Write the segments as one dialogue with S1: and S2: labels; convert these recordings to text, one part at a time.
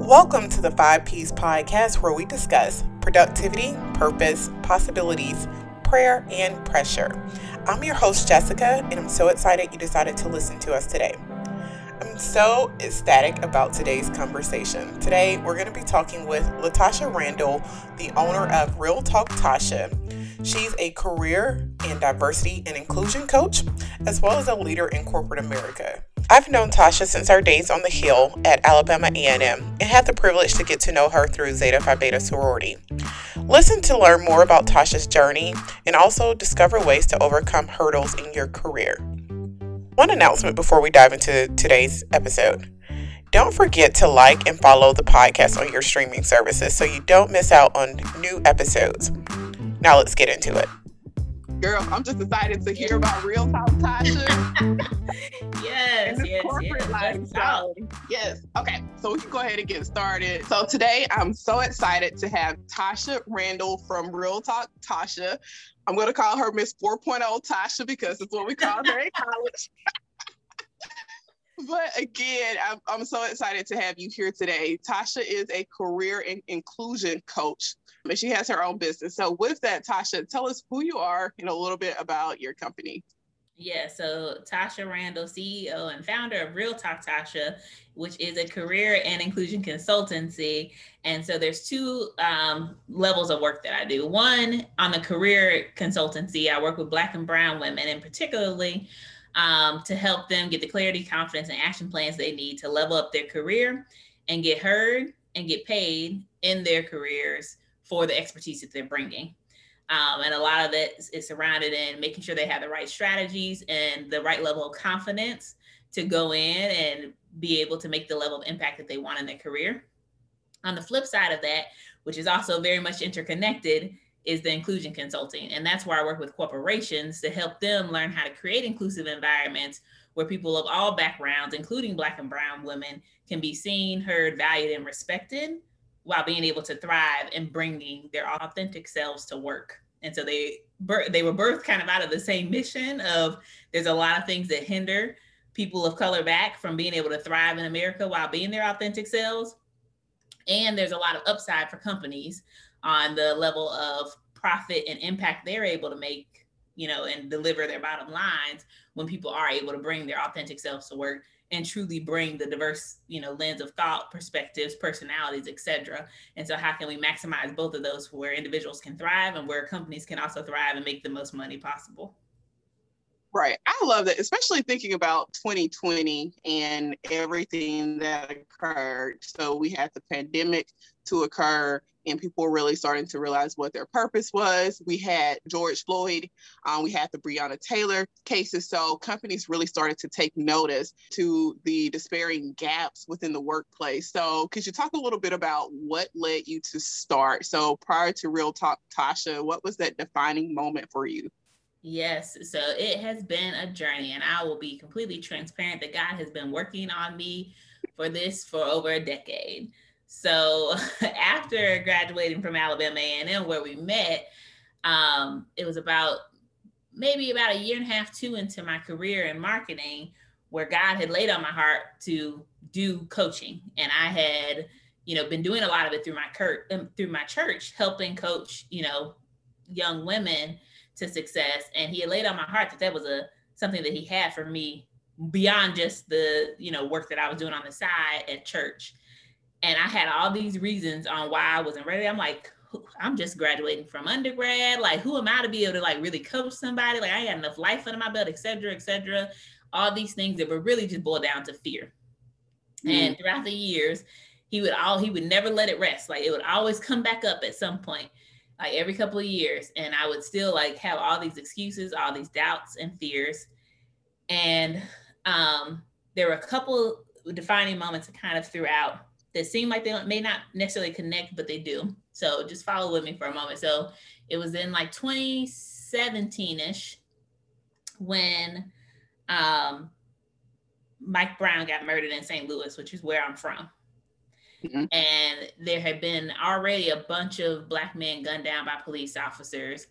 S1: Welcome to the Five P's podcast, where we discuss productivity, purpose, possibilities, prayer, and pressure. I'm your host, Jessica, and I'm so excited you decided to listen to us today. I'm so ecstatic about today's conversation. Today, we're going to be talking with Latasha Randle, the owner of Real Talk Tasha. She's a career and diversity and inclusion coach, as well as a leader in corporate America. I've known Tasha since our days on the Hill at Alabama A&M and had the privilege to get to know her through Zeta Phi Beta sorority. Listen to learn more about Tasha's journey and also discover ways to overcome hurdles in your career. One announcement before we dive into today's episode. Don't forget to like and follow the podcast on your streaming services so you don't miss out on new episodes. Now let's get into it.
S2: Girl, I'm just excited to hear about Real Talk Tasha.
S3: yes, yes,
S2: corporate lifestyle. Yes. Okay, so we can go ahead and get started. So today I'm so excited to have Tasha Randle from Real Talk Tasha. I'm going to call her Miss 4.0 Tasha because it's what we call her in college. but again, I'm, I'm so excited to have you here today. Tasha is a career and inclusion coach and she has her own business. So, with that, Tasha, tell us who you are and a little bit about your company.
S3: Yeah, so Tasha Randle, CEO and founder of Real Talk Tasha, which is a career and inclusion consultancy. And so there's two um, levels of work that I do. One, on the career consultancy, I work with Black and Brown women, and particularly um, to help them get the clarity, confidence, and action plans they need to level up their career and get heard and get paid in their careers for the expertise that they're bringing. Um, and a lot of is, is surrounded in making sure they have the right strategies and the right level of confidence to go in and be able to make the level of impact that they want in their career. On the flip side of that, which is also very much interconnected, is the inclusion consulting. And that's where I work with corporations to help them learn how to create inclusive environments where people of all backgrounds, including Black and Brown women, can be seen, heard, valued, and respected while being able to thrive and bringing their authentic selves to work. And so they they were birthed kind of out of the same mission of there's a lot of things that hinder people of color back from being able to thrive in America while being their authentic selves. And there's a lot of upside for companies on the level of profit and impact they're able to make, you know, and deliver their bottom lines when people are able to bring their authentic selves to work and truly bring the diverse you know lens of thought perspectives personalities etc and so how can we maximize both of those where individuals can thrive and where companies can also thrive and make the most money possible
S2: Right. I love that, especially thinking about 2020 and everything that occurred. So we had the pandemic to occur and people were really starting to realize what their purpose was. We had George Floyd, um, we had the Breonna Taylor cases. So companies really started to take notice to the despairing gaps within the workplace. So could you talk a little bit about what led you to start? So prior to Real Talk, Tasha, what was that defining moment for you?
S3: Yes, so it has been a journey, and I will be completely transparent that God has been working on me for this for over a decade. So after graduating from Alabama A&M, where we met, um, it was about maybe about a year and a half, two into my career in marketing, where God had laid on my heart to do coaching, and I had, you know, been doing a lot of it through my cur- um, through my church, helping coach, you know, young women to success. And He had laid on my heart that that was a something that He had for me beyond just the you know work that I was doing on the side at church and I had all these reasons on why I wasn't ready. I'm like, I'm just graduating from undergrad. Like, who am I to be able to like really coach somebody? Like, I got enough life under my belt, et cetera, et cetera. All these things that were really just boiled down to fear. Mm. And throughout the years, he would all he would never let it rest. Like it would always come back up at some point, like every couple of years. And I would still like have all these excuses, all these doubts and fears. And um, there were a couple defining moments kind of throughout that seem like they may not necessarily connect, but they do. So just follow with me for a moment. So it was in like 2017 ish when um, Mike Brown got murdered in St. Louis, which is where I'm from. Mm-hmm. And there had been already a bunch of black men gunned down by police officers.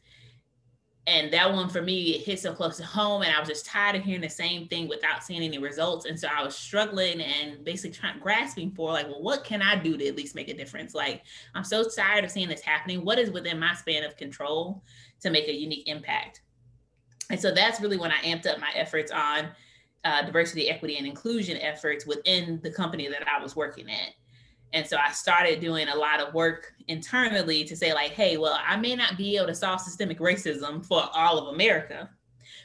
S3: And that one for me it hit so close to home and i was just tired of hearing the same thing without seeing any results. And so i was struggling and basically trying grasping for like well what can i do to at least make a difference? Like i'm so tired of seeing this happening. What is within my span of control to make a unique impact? And so that's really when i amped up my efforts on uh, diversity equity and inclusion efforts within the company that i was working at and so I started doing a lot of work internally to say, like, hey, well, I may not be able to solve systemic racism for all of America,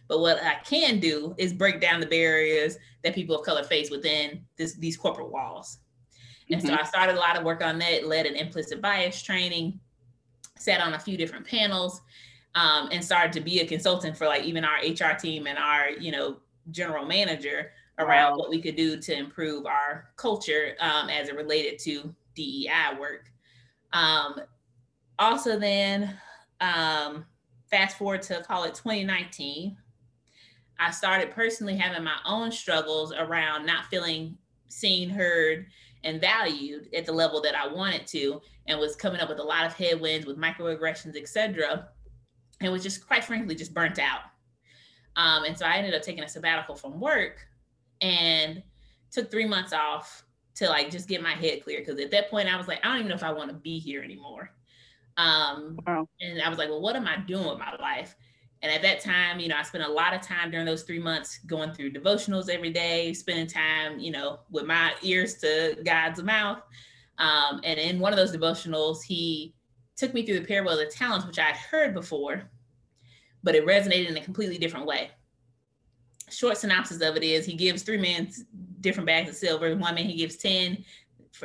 S3: but what I can do is break down the barriers that people of color face within this, these corporate walls. And mm-hmm. so I started a lot of work on that, led an implicit bias training, sat on a few different panels, um, and started to be a consultant for like even our HR team and our, you know, general manager around what we could do to improve our culture um, as it related to DEI work. Um, also, then um, fast forward to call it 2019, I started personally having my own struggles around not feeling seen, heard, and valued at the level that I wanted to, and was coming up with a lot of headwinds with microaggressions, etc. And was just quite frankly just burnt out. Um, and so I ended up taking a sabbatical from work and took three months off to like just get my head clear because at that point I was like, I don't even know if I want to be here anymore. Um, wow. And I was like, well, what am I doing with my life? And at that time, you know, I spent a lot of time during those three months going through devotionals every day, spending time, you know, with my ears to God's mouth. Um, and in one of those devotionals, he took me through the parable of the talents, which I'd heard before, but it resonated in a completely different way short synopsis of it is he gives three men different bags of silver. One man he gives 10,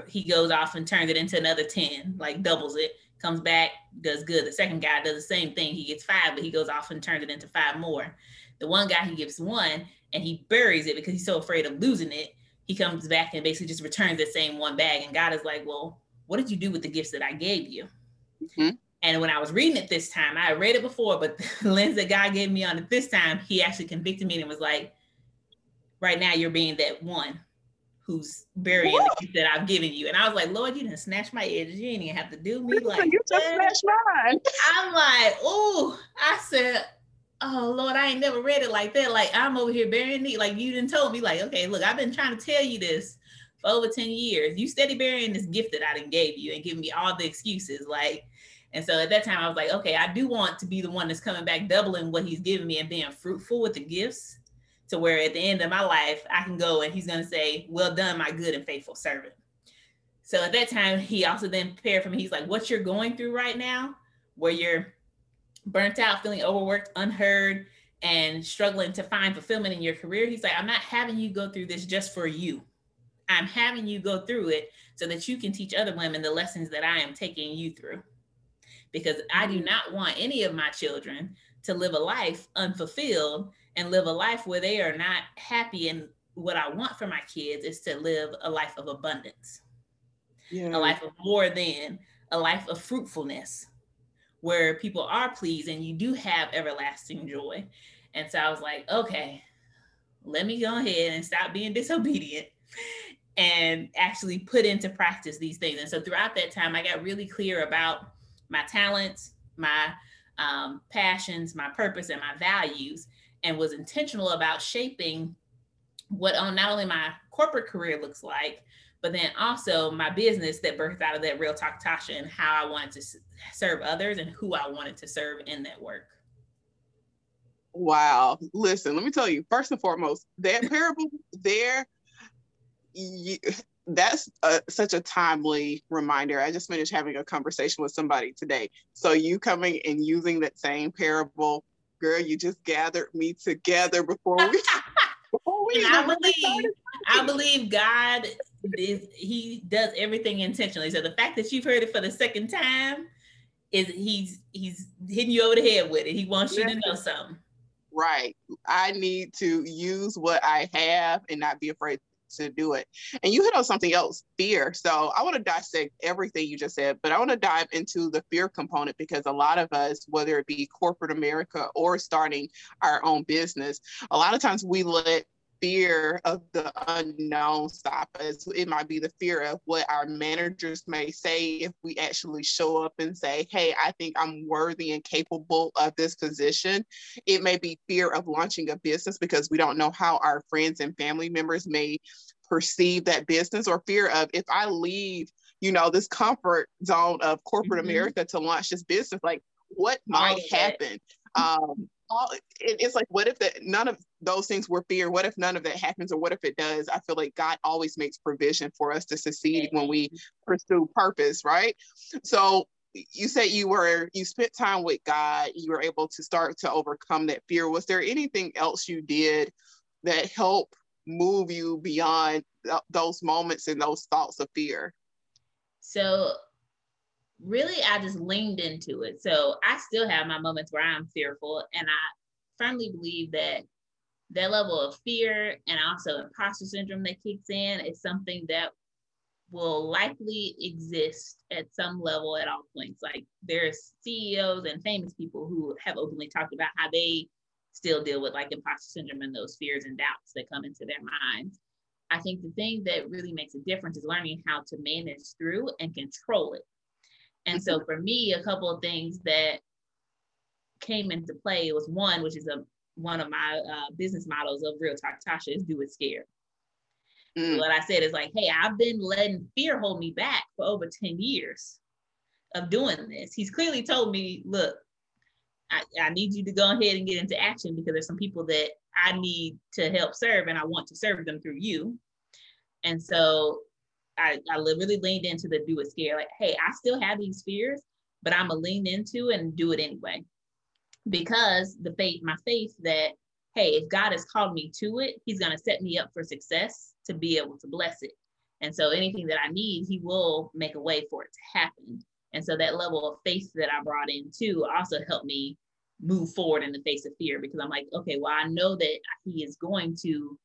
S3: he goes off and turns it into another 10, like doubles it, comes back, does good. The second guy does the same thing. He gets five, but he goes off and turns it into five more. The one guy he gives one and he buries it because he's so afraid of losing it. He comes back and basically just returns the same one bag. And God is like, Well, what did you do with the gifts that I gave you? Mm-hmm. And when I was reading it this time, I had read it before, but the lens that God gave me on it this time, He actually convicted me and was like, right now you're being that one who's burying the gift that I've given you. And I was like, Lord, you didn't snatch my edges. You didn't even have to do me like
S2: you just snatched mine.
S3: I'm like, oh, I said, oh Lord, I ain't never read it like that. Like I'm over here burying it. Like you didn't told me, like, okay, look, I've been trying to tell you this for over 10 years. You steady burying this gift that I didn't gave you and giving me all the excuses. Like, and so at that time, I was like, okay, I do want to be the one that's coming back, doubling what he's giving me and being fruitful with the gifts to where at the end of my life, I can go and he's going to say, well done, my good and faithful servant. So at that time, he also then prepared for me. He's like, what you're going through right now, where you're burnt out, feeling overworked, unheard, and struggling to find fulfillment in your career. He's like, I'm not having you go through this just for you. I'm having you go through it so that you can teach other women the lessons that I am taking you through because I do not want any of my children to live a life unfulfilled and live a life where they are not happy. And what I want for my kids is to live a life of abundance, yeah. a life of more than, a life of fruitfulness, where people are pleased and you do have everlasting joy. And so I was like, okay, let me go ahead and stop being disobedient and actually put into practice these things. And so throughout that time, I got really clear about my talents, my um, passions, my purpose, and my values, and was intentional about shaping what on not only my corporate career looks like, but then also my business that birthed out of that Real Talk Tasha and how I wanted to serve others and who I wanted to serve in that work.
S2: Wow. Listen, let me tell you, first and foremost, that parable there, you, that's a, such a timely reminder. I just finished having a conversation with somebody today. So you coming and using that same parable, girl, you just gathered me together before we.
S3: before we I believe, I believe God is He does everything intentionally. So the fact that you've heard it for the second time is He's He's hitting you over the head with it. He wants you to know something.
S2: Right. I need to use what I have and not be afraid to do it. And you hit on something else, fear. So I want to dissect everything you just said, but I want to dive into the fear component because a lot of us, whether it be corporate America or starting our own business, a lot of times we let fear of the unknown stop us. It might be the fear of what our managers may say if we actually show up and say, Hey, I think I'm worthy and capable of this position. It may be fear of launching a business because we don't know how our friends and family members may perceive that business or fear of if I leave, you know, this comfort zone of corporate mm-hmm. America to launch this business, like what might happen? Um, all, it's like, what if that none of those things were fear? What if none of that happens, or what if it does? I feel like God always makes provision for us to succeed when we pursue purpose, right? So you said you were you spent time with God, you were able to start to overcome that fear. Was there anything else you did that helped move you beyond th- those moments and those thoughts of fear?
S3: So really I just leaned into it. So I still have my moments where I'm fearful and I firmly believe that that level of fear and also imposter syndrome that kicks in is something that will likely exist at some level at all points. Like there's CEOs and famous people who have openly talked about how they still deal with like imposter syndrome and those fears and doubts that come into their minds. I think the thing that really makes a difference is learning how to manage through and control it. And so for me, a couple of things that came into play was one, which is a one of my uh, business models of Real Talk Tasha is do it scared. Mm. what I said is like, hey, I've been letting fear hold me back for over 10 years of doing this. He's clearly told me, look, I, I need you to go ahead and get into action because there's some people that I need to help serve and I want to serve them through you. And so I, I leaned into the do it scare. Like, hey, I still have these fears, but I'm gonna lean into and do it anyway. Because the faith, my faith that, hey, if God has called me to it, He's gonna set me up for success to be able to bless it. And so anything that I need, He will make a way for it to happen. And so that level of faith that I brought in too also helped me move forward in the face of fear because I'm like, okay, well, I know that He is going to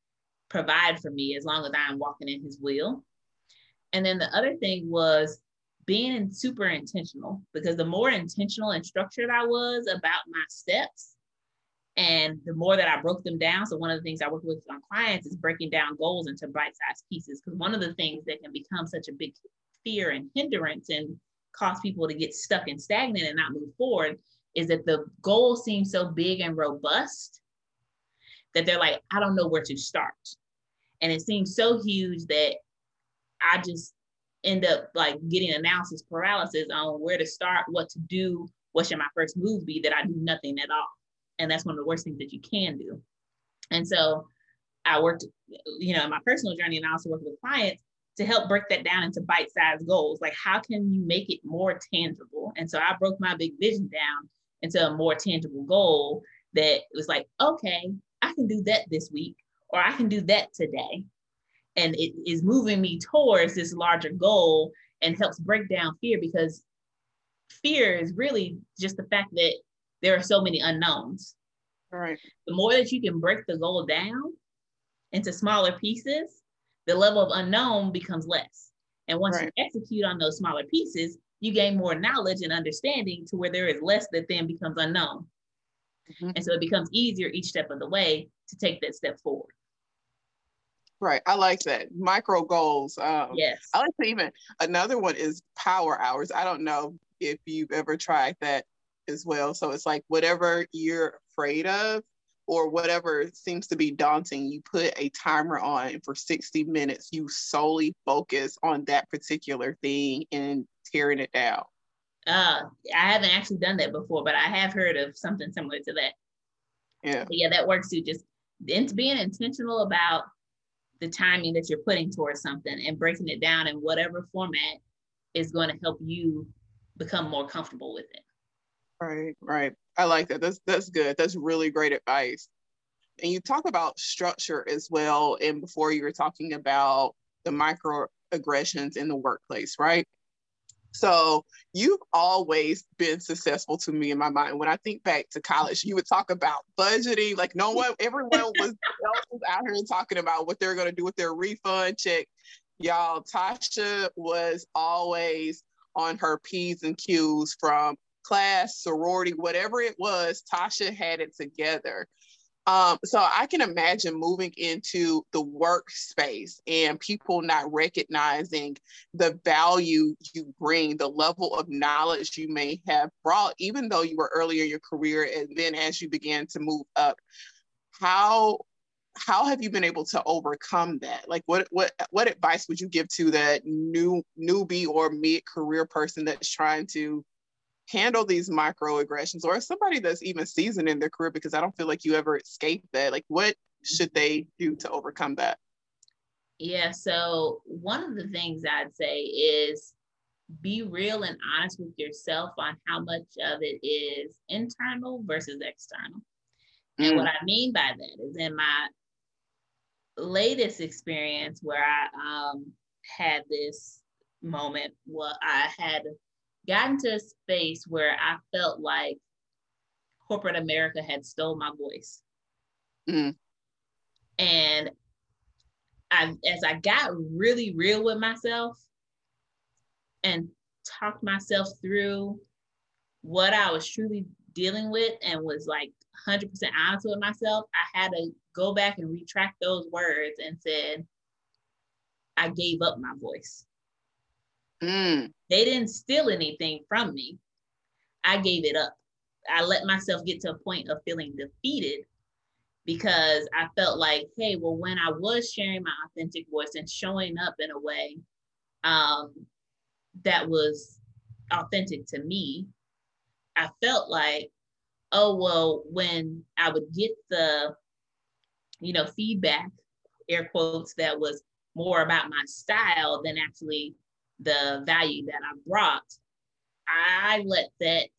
S3: provide for me as long as I'm walking in His will. And then the other thing was being super intentional because the more intentional and structured I was about my steps, and the more that I broke them down. So, one of the things I work with on clients is breaking down goals into bite sized pieces. Because one of the things that can become such a big fear and hindrance and cause people to get stuck and stagnant and not move forward is that the goal seems so big and robust that they're like, I don't know where to start. And it seems so huge that I just end up like getting analysis paralysis on where to start, what to do, what should my first move be that I do nothing at all. And that's one of the worst things that you can do. And so I worked, you know, in my personal journey and I also work with clients to help break that down into bite-sized goals. Like how can you make it more tangible? And so I broke my big vision down into a more tangible goal that was like, okay, I can do that this week, or I can do that today and it is moving me towards this larger goal and helps break down fear because fear is really just the fact that there are so many unknowns.
S2: Right.
S3: The more that you can break the goal down into smaller pieces, the level of unknown becomes less. And once right. you execute on those smaller pieces, you gain more knowledge and understanding to where there is less that then becomes unknown. Mm-hmm. And so it becomes easier each step of the way to take that step forward.
S2: Right. I like that. Micro goals. Um,
S3: yes.
S2: I like to even, another one is power hours. I don't know if you've ever tried that as well. So it's like whatever you're afraid of or whatever seems to be daunting, you put a timer on for 60 minutes. You solely focus on that particular thing and tearing it down.
S3: Uh, I haven't actually done that before, but I have heard of something similar to that.
S2: Yeah.
S3: But yeah, that works too. Just being intentional about the timing that you're putting towards something and breaking it down in whatever format is going to help you become more comfortable with it.
S2: Right, right. I like that. That's that's good. That's really great advice. And you talk about structure as well. And before you were talking about the microaggressions in the workplace, right? So you've always been successful to me in my mind. When I think back to college, you would talk about budgeting. Like no one, everyone was, was out here talking about what they're going to do with their refund check. Y'all, Tasha was always on her P's and Q's from class, sorority, whatever it was. Tasha had it together. Um, so I can imagine moving into the workspace and people not recognizing the value you bring, the level of knowledge you may have brought, even though you were earlier in your career, and then as you began to move up. How how have you been able to overcome that? Like what what what advice would you give to that new newbie or mid career person that's trying to handle these microaggressions or somebody that's even seasoned in their career because I don't feel like you ever escape that. Like what should they do to overcome that?
S3: Yeah, so one of the things I'd say is be real and honest with yourself on how much of it is internal versus external. Mm. And what I mean by that is in my latest experience where I um, had this moment, well, I had gotten to a space where I felt like corporate America had stole my voice. Mm. And I, as I got really real with myself and talked myself through what I was truly dealing with and was like 100% honest with myself, I had to go back and retract those words and said, I gave up my voice. Mm. They didn't steal anything from me. I gave it up. I let myself get to a point of feeling defeated because I felt like, hey, well, when I was sharing my authentic voice and showing up in a way um, that was authentic to me, I felt like, oh, well, when I would get the, you know, feedback, air quotes, that was more about my style than actually the value that I brought, I let that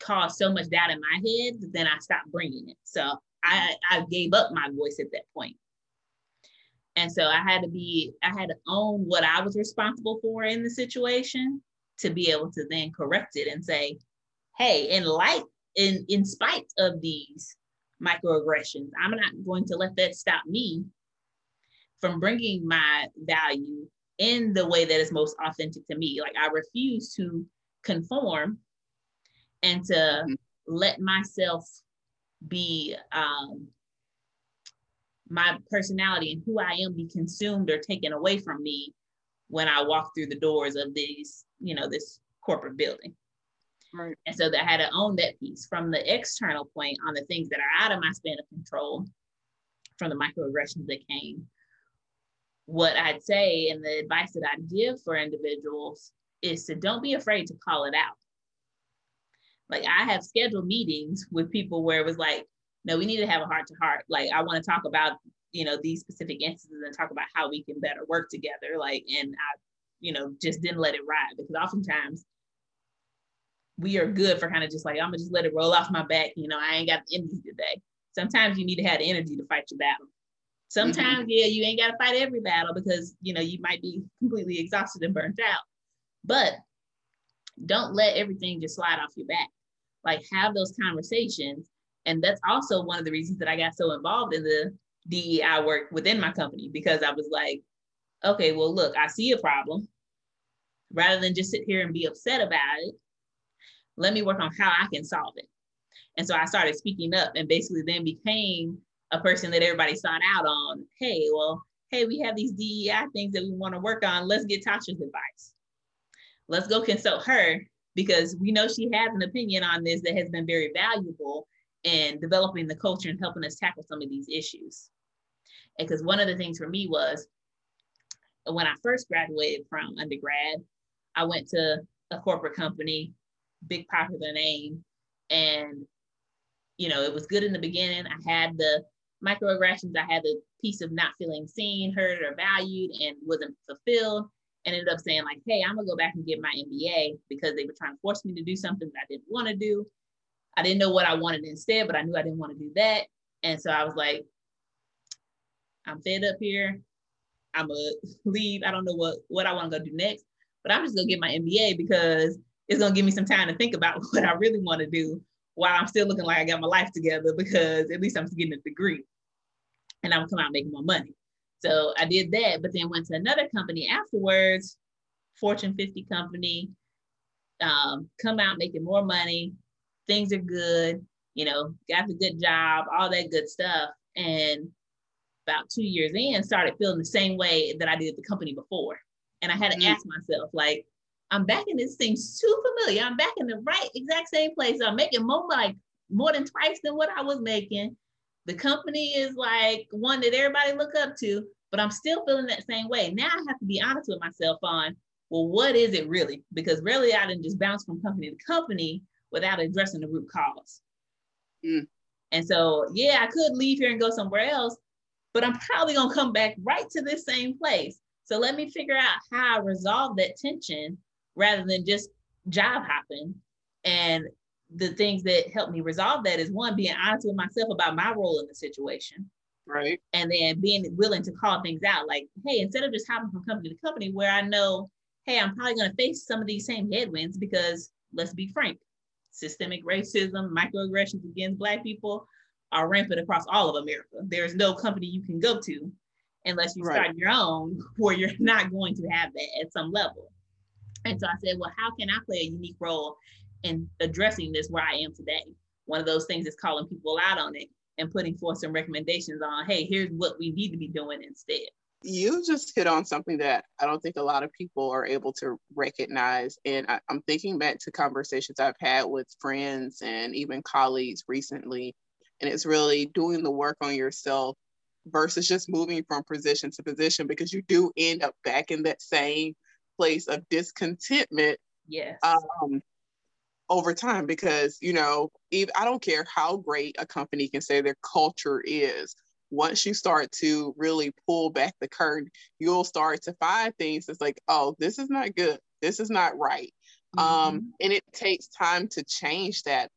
S3: cause so much doubt in my head that then I stopped bringing it. So I, I gave up my voice at that point. And so I had to be, I had to own what I was responsible for in the situation to be able to then correct it and say, hey, in light, in, in spite of these microaggressions, I'm not going to let that stop me from bringing my value in the way that is most authentic to me. Like I refuse to conform and to mm-hmm. let myself be um, my personality and who I am be consumed or taken away from me when I walk through the doors of these, you know, this corporate building. Right. And so that I had to own that piece from the external point on the things that are out of my span of control, from the microaggressions that came, what I'd say and the advice that I'd give for individuals is to don't be afraid to call it out. Like I have scheduled meetings with people where it was like, no, we need to have a heart to heart. Like I want to talk about, you know, these specific instances and talk about how we can better work together. Like, and I, you know, just didn't let it ride because oftentimes we are good for kind of just like, I'm gonna just let it roll off my back. You know, I ain't got the energy today. Sometimes you need to have the energy to fight your battle. Sometimes, mm-hmm. yeah, you ain't got to fight every battle because you know you might be completely exhausted and burnt out. But don't let everything just slide off your back. Like have those conversations. And that's also one of the reasons that I got so involved in the DEI work within my company because I was like, okay, well, look, I see a problem. Rather than just sit here and be upset about it, let me work on how I can solve it. And so I started speaking up and basically then became a person that everybody sought out on, hey, well, hey, we have these DEI things that we want to work on. Let's get Tasha's advice. Let's go consult her because we know she has an opinion on this that has been very valuable in developing the culture and helping us tackle some of these issues. And because one of the things for me was when I first graduated from undergrad, I went to a corporate company, big popular name, and you know, it was good in the beginning. I had the microaggressions, I had the piece of not feeling seen, heard, or valued and wasn't fulfilled. And ended up saying, like, hey, I'm gonna go back and get my MBA because they were trying to force me to do something that I didn't want to do. I didn't know what I wanted instead, but I knew I didn't want to do that. And so I was like, I'm fed up here. I'm gonna leave. I don't know what what I want to go do next, but I'm just gonna get my MBA because it's gonna give me some time to think about what I really want to do while I'm still looking like I got my life together because at least I'm getting a degree and I'm coming out making more money. So I did that, but then went to another company afterwards, Fortune 50 company, um, come out making more money. Things are good. you know, got the good job, all that good stuff. And about two years in, started feeling the same way that I did at the company before. And I had to mm-hmm. ask myself, like, I'm back in this thing too familiar. I'm back in the right exact same place. I'm making more like more than twice than what I was making. The company is like one that everybody look up to, but I'm still feeling that same way. Now I have to be honest with myself on, well, what is it really? Because really I didn't just bounce from company to company without addressing the root cause. Mm. And so, yeah, I could leave here and go somewhere else, but I'm probably gonna come back right to this same place. So let me figure out how I resolve that tension rather than just job hopping. And the things that help me resolve that is one, being honest with myself about my role in the situation.
S2: Right.
S3: And then being willing to call things out like, hey, instead of just hopping from company to company where I know, hey, I'm probably going to face some of these same headwinds because let's be frank, systemic racism, microaggressions against Black people are rampant across all of America. There's no company you can go to unless you right. start your own where you're not going to have that at some level. And so I said, well, how can I play a unique role in addressing this where I am today? One of those things is calling people out on it and putting forth some recommendations on, hey, here's what we need to be doing instead.
S2: You just hit on something that I don't think a lot of people are able to recognize. And I, I'm thinking back to conversations I've had with friends and even colleagues recently. And it's really doing the work on yourself versus just moving from position to position because you do end up back in that same place of discontentment
S3: yes.
S2: um, over time because you know even, i don't care how great a company can say their culture is once you start to really pull back the curtain you'll start to find things that's like oh this is not good. This is not right. Um, mm-hmm. um, and it takes time to change that.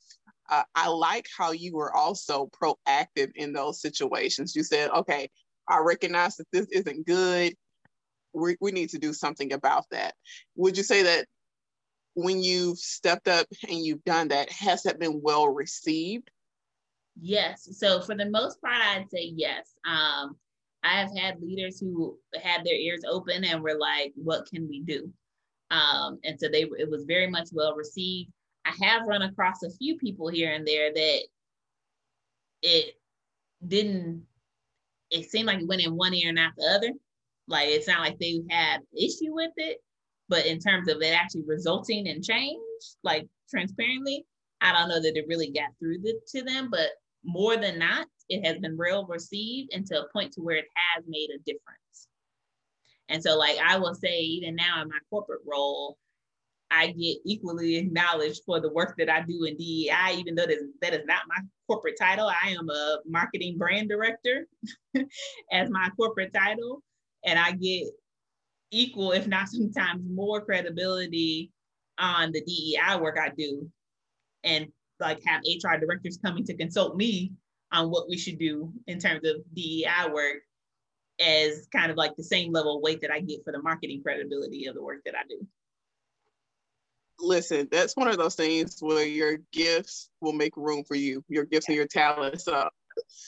S2: Uh, i like how you were also proactive in those situations. You said okay i recognize that this isn't good we, we need to do something about that. Would you say that when you've stepped up and you've done that, has that been well received?
S3: Yes. So for the most part, I'd say yes. Um, I have had leaders who had their ears open and were like, "What can we do?" Um, and so they it was very much well received. I have run across a few people here and there that it didn't. It seemed like it went in one ear and not the other. Like it's not like they had issue with it, but in terms of it actually resulting in change, like transparently, I don't know that it really got through the, to them. But more than not, it has been well received and to a point to where it has made a difference. And so, like I will say, even now in my corporate role, I get equally acknowledged for the work that I do in DEI, even though that is, that is not my corporate title. I am a marketing brand director as my corporate title and I get equal, if not sometimes more credibility on the DEI work I do and like have HR directors coming to consult me on what we should do in terms of DEI work as kind of like the same level of weight that I get for the marketing credibility of the work that I do.
S2: Listen, that's one of those things where your gifts will make room for you, your gifts and your talents. So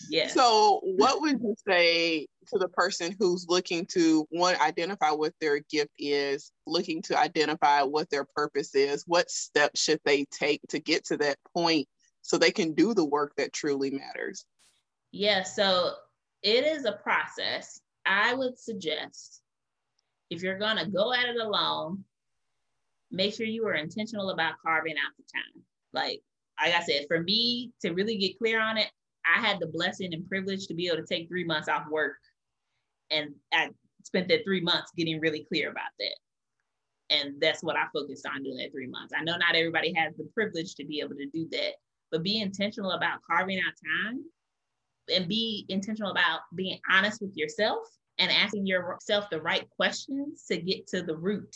S3: yeah.
S2: So, what would you say to the person who's looking to one identify what their gift is, looking to identify what their purpose is? What steps should they take to get to that point so they can do the work that truly matters?
S3: Yeah. So it is a process. I would suggest if you're going to go at it alone, make sure you are intentional about carving out the time. Like, like I said, for me to really get clear on it, I had the blessing and privilege to be able to take three months off work. And I spent that three months getting really clear about that. And that's what I focused on doing that three months. I know not everybody has the privilege to be able to do that, but be intentional about carving out time and be intentional about being honest with yourself and asking yourself the right questions to get to the root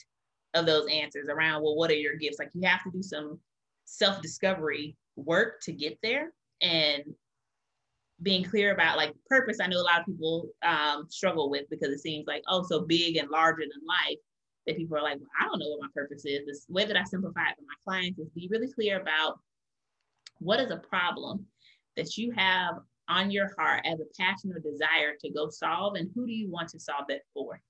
S3: of those answers around, well, what are your gifts? Like you have to do some self discovery work to get there. And being clear about like purpose, I know a lot of people um, struggle with because it seems like, oh, so big and larger than life that people are like, well, I don't know what my purpose is. The way that I simplify it for my clients is be really clear about what is a problem that you have on your heart as a passion or desire to go solve, and who do you want to solve that for?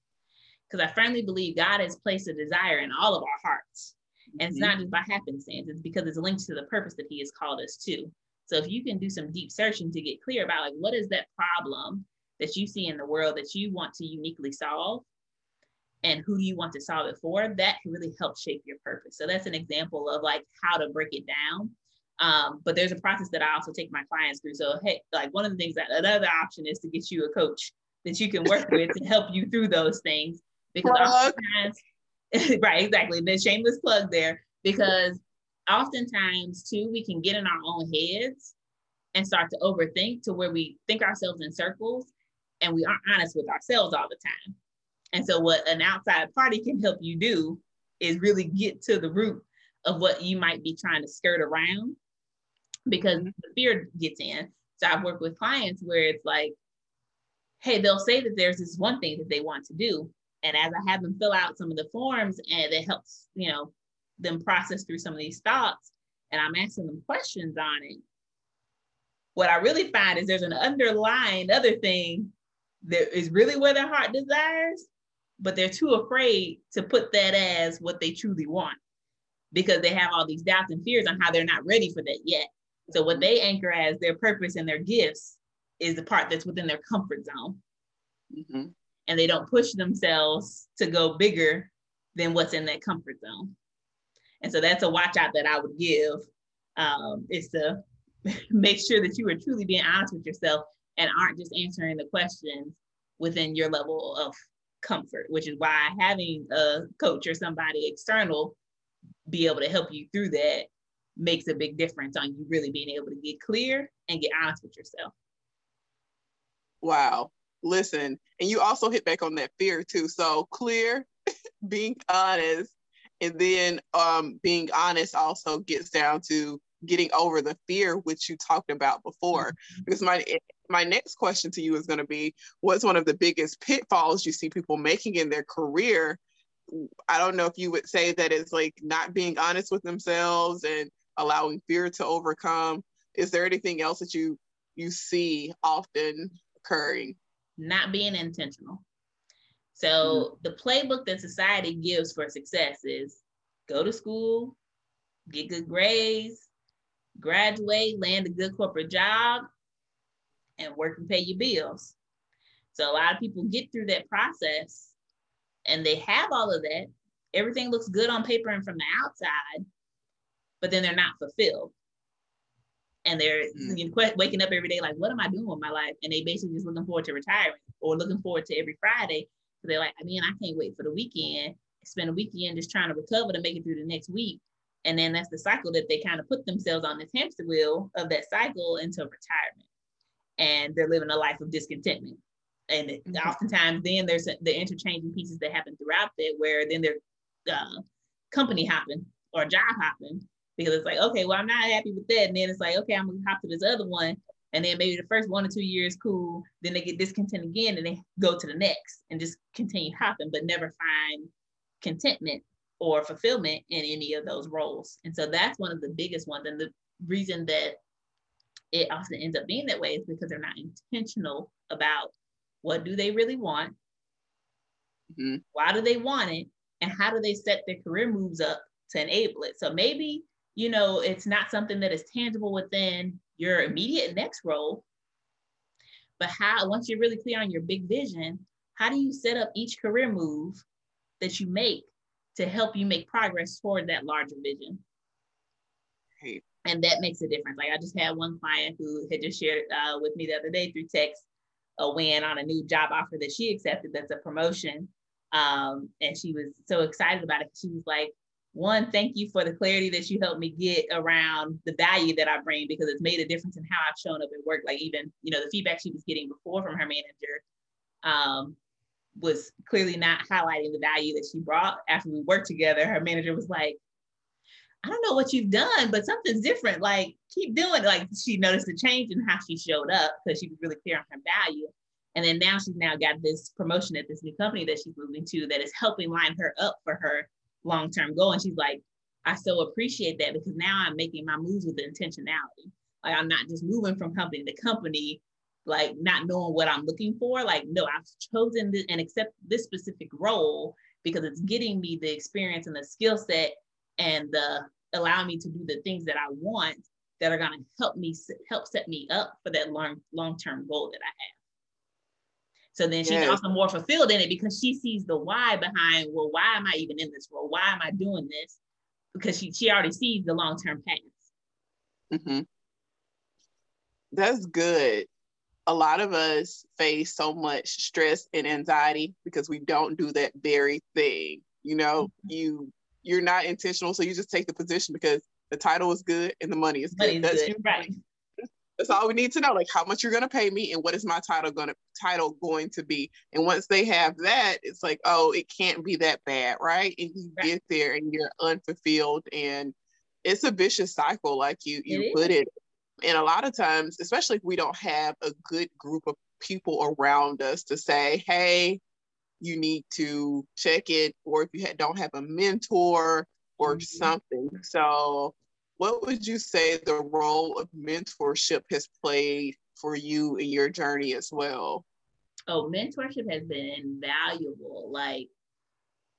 S3: Because I firmly believe God has placed a desire in all of our hearts. And it's mm-hmm. not just by happenstance, it's because it's linked to the purpose that He has called us to. So if you can do some deep searching to get clear about like what is that problem that you see in the world that you want to uniquely solve and who do you want to solve it for, that can really help shape your purpose. So that's an example of like how to break it down. Um, but there's a process that I also take my clients through. So hey, like one of the things that another option is to get you a coach that you can work with to help you through those things. Because oftentimes, right, exactly. The shameless plug there, because oftentimes too, we can get in our own heads and start to overthink to where we think ourselves in circles and we aren't honest with ourselves all the time. And so, what an outside party can help you do is really get to the root of what you might be trying to skirt around because mm-hmm. the fear gets in. So, I've worked with clients where it's like, hey, they'll say that there's this one thing that they want to do. And as I have them fill out some of the forms and it helps, you know, them process through some of these thoughts and I'm asking them questions on it, what I really find is there's an underlying other thing that is really where their heart desires, but they're too afraid to put that as what they truly want because they have all these doubts and fears on how they're not ready for that yet. So what they anchor as their purpose and their gifts is the part that's within their comfort zone. Mm-hmm. And they don't push themselves to go bigger than what's in that comfort zone. And so that's a watch out that I would give um, is to make sure that you are truly being honest with yourself and aren't just answering the questions within your level of comfort, which is why having a coach or somebody external be able to help you through that makes a big difference on you really being able to get clear and get honest with yourself.
S2: Wow. Listen, and you also hit back on that fear too. So clear, being honest, and then um, being honest also gets down to getting over the fear which you talked about before. Mm-hmm. Because my my next question to you is going to be, what's one of the biggest pitfalls you see people making in their career? I don't know if you would say that it's like not being honest with themselves and allowing fear to overcome. Is there anything else that you you see often occurring?
S3: Not being intentional. So mm-hmm. the playbook that society gives for success is go to school, get good grades, graduate, land a good corporate job, and work and pay your bills. So a lot of people get through that process and they have all of that. Everything looks good on paper and from the outside, but then they're not fulfilled. And they're mm. waking up every day like, what am I doing with my life? And they basically just looking forward to retiring or looking forward to every Friday. They're like, I mean, I can't wait for the weekend. Spend a weekend just trying to recover to make it through the next week. And then that's the cycle that they kind of put themselves on this hamster wheel of that cycle into retirement. And they're living a life of discontentment. And mm-hmm. oftentimes then there's the interchanging pieces that happen throughout that where then they're uh, company hopping or job hopping because it's like, okay, well, I'm not happy with that. And then it's like, okay, I'm gonna hop to this other one. And then maybe the first one or two years, cool. Then they get discontent again and they go to the next and just continue hopping, but never find contentment or fulfillment in any of those roles. And so that's one of the biggest ones. And the reason that it often ends up being that way is because they're not intentional about what do they really want, mm-hmm. why do they want it, and how do they set their career moves up to enable it. So maybe, you know, it's not something that is tangible within your immediate next role, but how once you're really clear on your big vision, how do you set up each career move that you make to help you make progress toward that larger vision. Right. And that makes a difference. Like I just had one client who had just shared uh, with me the other day through text a win on a new job offer that she accepted that's a promotion. Um, and she was so excited about it. She was like, one, thank you for the clarity that you helped me get around the value that I bring because it's made a difference in how I've shown up at work. Like even, you know, the feedback she was getting before from her manager um, was clearly not highlighting the value that she brought after we worked together. Her manager was like, I don't know what you've done, but something's different. Like, keep doing it. Like, she noticed a change in how she showed up because she was really clear on her value. And then now she's now got this promotion at this new company that she's moving to that is helping line her up for her long term goal. And she's like, I so appreciate that because now I'm making my moves with intentionality. Like, I'm not just moving from company to company like not knowing what I'm looking for. Like, no, I've chosen this and accept this specific role because it's getting me the experience and the skill set and the allowing me to do the things that I want that are going to help me help set me up for that long long-term goal that I have. So then she's yes. also more fulfilled in it because she sees the why behind, well, why am I even in this role? Why am I doing this? Because she, she already sees the long-term path.
S2: Mm-hmm. That's good. A lot of us face so much stress and anxiety because we don't do that very thing. You know, mm-hmm. you you're not intentional, so you just take the position because the title is good and the money is good. That's good. right. That's all we need to know, like how much you're gonna pay me and what is my title gonna title going to be. And once they have that, it's like, oh, it can't be that bad, right? And you right. get there and you're unfulfilled and it's a vicious cycle, like you you it put is. it. And a lot of times, especially if we don't have a good group of people around us to say, hey, you need to check it, or if you don't have a mentor or mm-hmm. something. So what would you say the role of mentorship has played for you in your journey as well?
S3: Oh, mentorship has been invaluable. Like,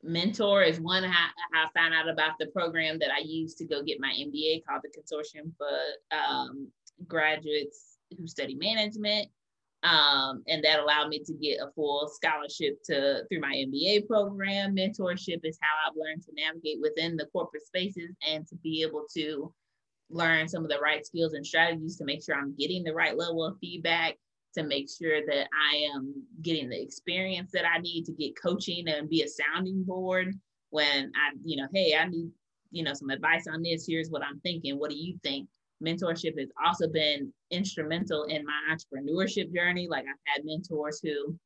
S3: mentor is one I, found out about the program that I used to go get my MBA called the Consortium for um, Graduates Who Study Management. Um, and that allowed me to get a full scholarship to through my MBA program. Mentorship is how I've learned to navigate within the corporate spaces and to be able to learn some of the right skills and strategies to make sure I'm getting the right level of feedback, to make sure that I am getting the experience that I need to get coaching and be a sounding board when I, you know, hey, I need, you know, some advice on this. Here's what I'm thinking. What do you think? Mentorship has also been instrumental in my entrepreneurship journey. Like I've had mentors who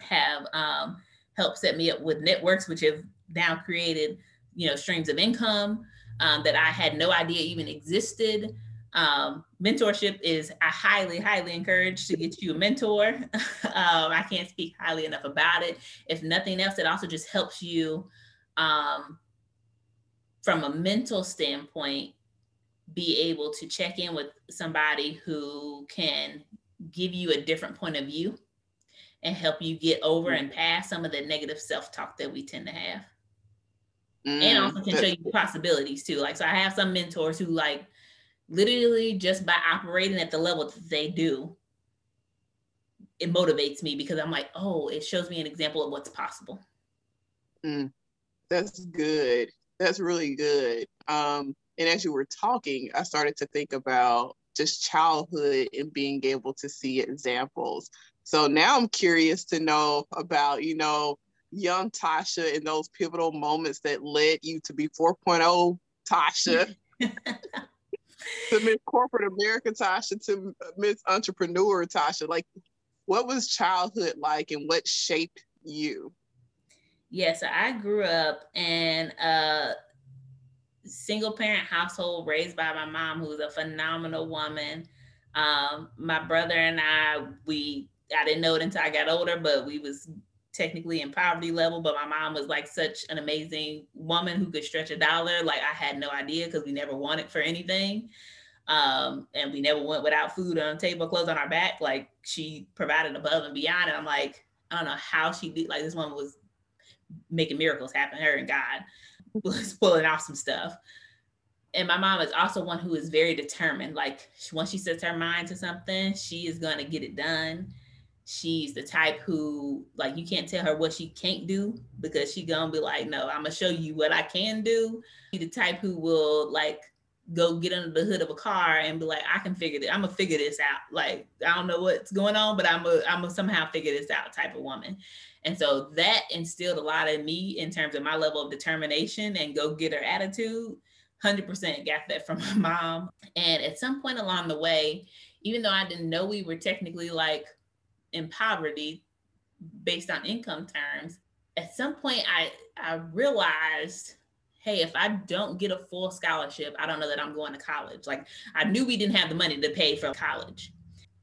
S3: have um, helped set me up with networks, which have now created, you know, streams of income um, that I had no idea even existed. Um, mentorship is I highly, highly encourage to get you a mentor. um, I can't speak highly enough about it. If nothing else, it also just helps you um, from a mental standpoint be able to check in with somebody who can give you a different point of view and help you get over and past some of the negative self-talk that we tend to have. Mm, and also can show you possibilities too. Like, so I have some mentors who like literally just by operating at the level that they do, it motivates me because I'm like, oh, it shows me an example of what's possible.
S2: Mm, that's good. That's really good. Um, and as you were talking, I started to think about just childhood and being able to see examples. So now I'm curious to know about, you know, young Tasha and those pivotal moments that led you to be 4.0 Tasha, to Miss Corporate America Tasha, to Miss Entrepreneur Tasha. Like, what was childhood like and what shaped you?
S3: Yes, yeah, so I grew up in a single parent household raised by my mom, who's a phenomenal woman. Um, my brother and I, we I didn't know it until I got older, but we was technically in poverty level. But my mom was like such an amazing woman who could stretch a dollar. Like I had no idea because we never wanted for anything. Um, and we never went without food on table, clothes on our back. Like she provided above and beyond. And I'm like, I don't know how she did. Like this woman was making miracles happen. Her and God was pulling off some stuff. And my mom is also one who is very determined. Like once she sets her mind to something, she is gonna get it done. She's the type who like you can't tell her what she can't do because she gonna be like, no, I'm gonna show you what I can do. She's the type who will like go get under the hood of a car and be like, I can figure this. I'm gonna figure this out. Like I don't know what's going on, but I'm a I'm gonna somehow figure this out type of woman. And so that instilled a lot in me in terms of my level of determination and go getter attitude. 100% got that from my mom. And at some point along the way, even though I didn't know we were technically like in poverty based on income terms, at some point I I realized, hey, if I don't get a full scholarship, I don't know that I'm going to college. Like I knew we didn't have the money to pay for college.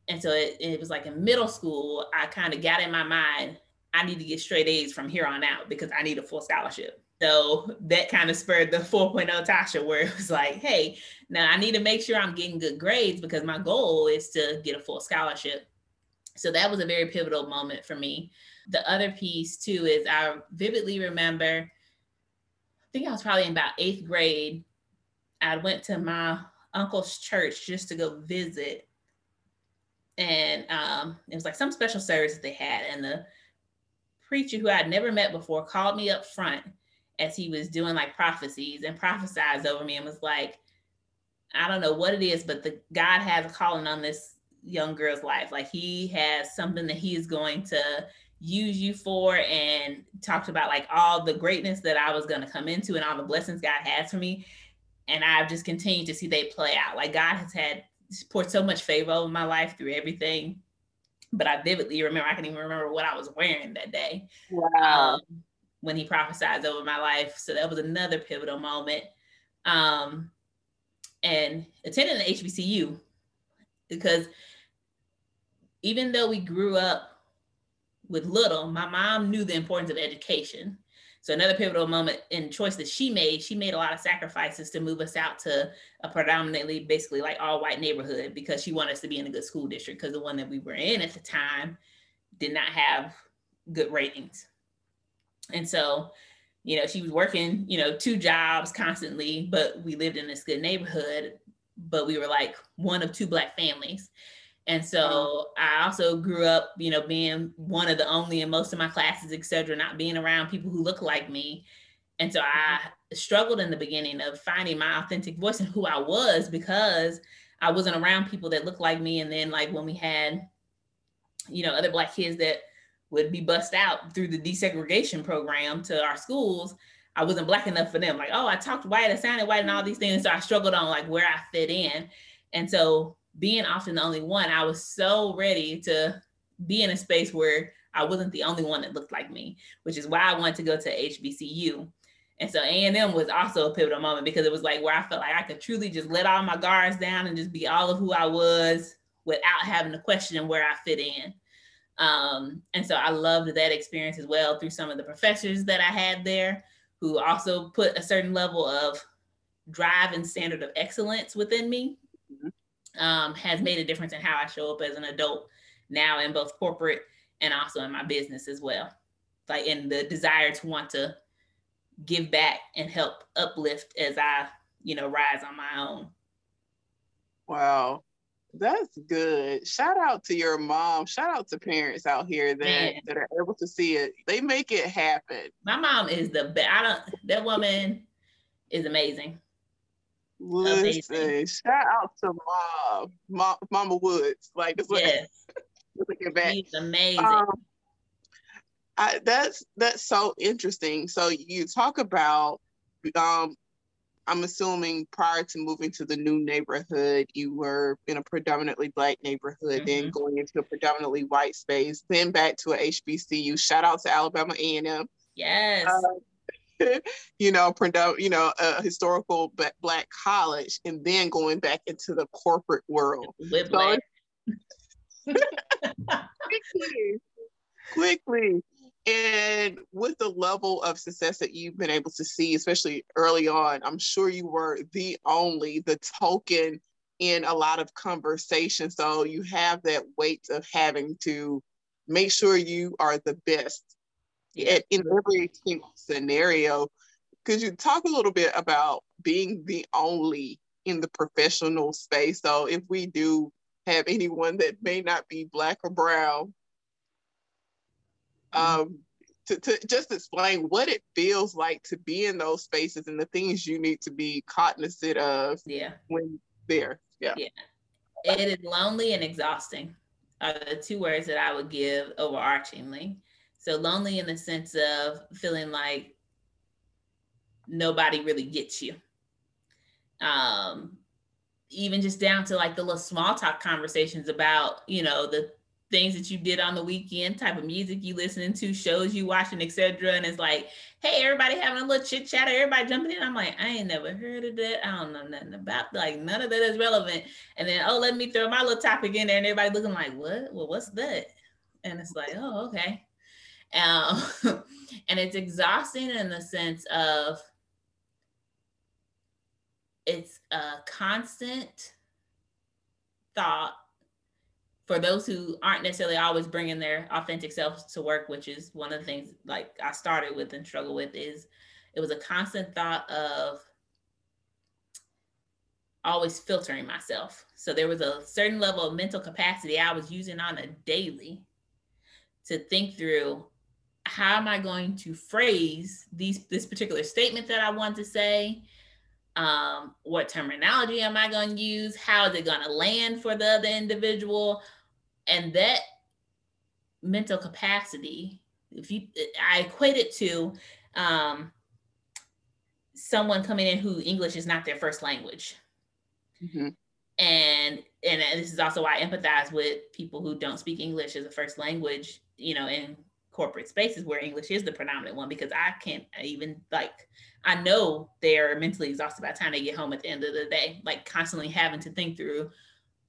S3: And so it, it was like in middle school, I kind of got in my mind, I need to get straight A's from here on out because I need a full scholarship. So that kind of spurred the 4.0 Tasha, where it was like, hey, now I need to make sure I'm getting good grades because my goal is to get a full scholarship. So that was a very pivotal moment for me. The other piece too is I vividly remember, I think I was probably in about eighth grade. I went to my uncle's church just to go visit. And um, it was like some special service that they had. And the preacher who I'd never met before called me up front as he was doing like prophecies and prophesied over me and was like, I don't know what it is, but the God has a calling on this young girl's life. Like he has something that he is going to use you for and talked about like all the greatness that I was going to come into and all the blessings God has for me. And I've just continued to see they play out. Like God has had poured so much favor over my life through everything. But I vividly remember, I can even remember what I was wearing that day.
S2: Wow. Um,
S3: when he prophesied over my life. So that was another pivotal moment. Um, and attending the HBCU because even though we grew up with little, my mom knew the importance of education. So another pivotal moment in choice that she made, she made a lot of sacrifices to move us out to a predominantly basically like all white neighborhood because she wanted us to be in a good school district because the one that we were in at the time did not have good ratings. And so, you know, she was working, you know, two jobs constantly, but we lived in this good neighborhood, but we were like one of two black families. And so mm-hmm. I also grew up, you know, being one of the only in most of my classes, et cetera, not being around people who look like me. And so I mm-hmm. struggled in the beginning of finding my authentic voice and who I was because I wasn't around people that looked like me. And then like when we had, you know, other black kids that would be bust out through the desegregation program to our schools, I wasn't black enough for them. Like, oh, I talked white, I sounded white, and all mm-hmm. these things. So I struggled on like where I fit in. And so being often the only one, I was so ready to be in a space where I wasn't the only one that looked like me, which is why I wanted to go to HBCU. And so A&M was also a pivotal moment because it was like where I felt like I could truly just let all my guards down and just be all of who I was without having to question where I fit in. Um, and so I loved that experience as well through some of the professors that I had there who also put a certain level of drive and standard of excellence within me. Um, has made a difference in how I show up as an adult now in both corporate and also in my business as well. Like in the desire to want to give back and help uplift as I, you know, rise on my own.
S2: Wow. That's good. Shout out to your mom. Shout out to parents out here that, that are able to see it. They make it happen.
S3: My mom is the best. I don't that woman is amazing.
S2: Listen, amazing. shout out to mom, mom Mama Woods. Like this yes. looking back.
S3: She's amazing. Um,
S2: I, that's that's so interesting. So you talk about um I'm assuming prior to moving to the new neighborhood, you were in a predominantly black neighborhood, mm-hmm. then going into a predominantly white space, then back to a HBCU. Shout out to Alabama A&M.
S3: Yes. Uh,
S2: you know, predo- you know, a historical black college, and then going back into the corporate world. So, quickly, quickly, and with the level of success that you've been able to see, especially early on, I'm sure you were the only, the token in a lot of conversation. So you have that weight of having to make sure you are the best yeah. in every single scenario. Could you talk a little bit about being the only in the professional space? So if we do have anyone that may not be black or brown Mm-hmm. um, to, to just explain what it feels like to be in those spaces and the things you need to be cognizant of
S3: yeah.
S2: when there. Yeah.
S3: Yeah. It is lonely and exhausting are the two words that I would give overarchingly. So lonely in the sense of feeling like nobody really gets you. Um, even just down to like the little small talk conversations about, you know, the things that you did on the weekend, type of music you listening to, shows you watching, etc. And it's like, hey, everybody having a little chit chat, everybody jumping in. I'm like, I ain't never heard of that. I don't know nothing about like none of that is relevant. And then oh, let me throw my little topic in there, and everybody looking like, what? Well, what's that? And it's like, oh, okay. Um, and it's exhausting in the sense of it's a constant thought for those who aren't necessarily always bringing their authentic selves to work, which is one of the things like I started with and struggle with, is it was a constant thought of always filtering myself. So there was a certain level of mental capacity I was using on a daily to think through how am I going to phrase these this particular statement that I want to say? Um, what terminology am I going to use? How is it going to land for the other individual? And that mental capacity, if you, I equate it to um, someone coming in who English is not their first language. Mm-hmm. And and this is also why I empathize with people who don't speak English as a first language, you know, in corporate spaces where English is the predominant one because I can't even like I know they're mentally exhausted by the time they get home at the end of the day, like constantly having to think through,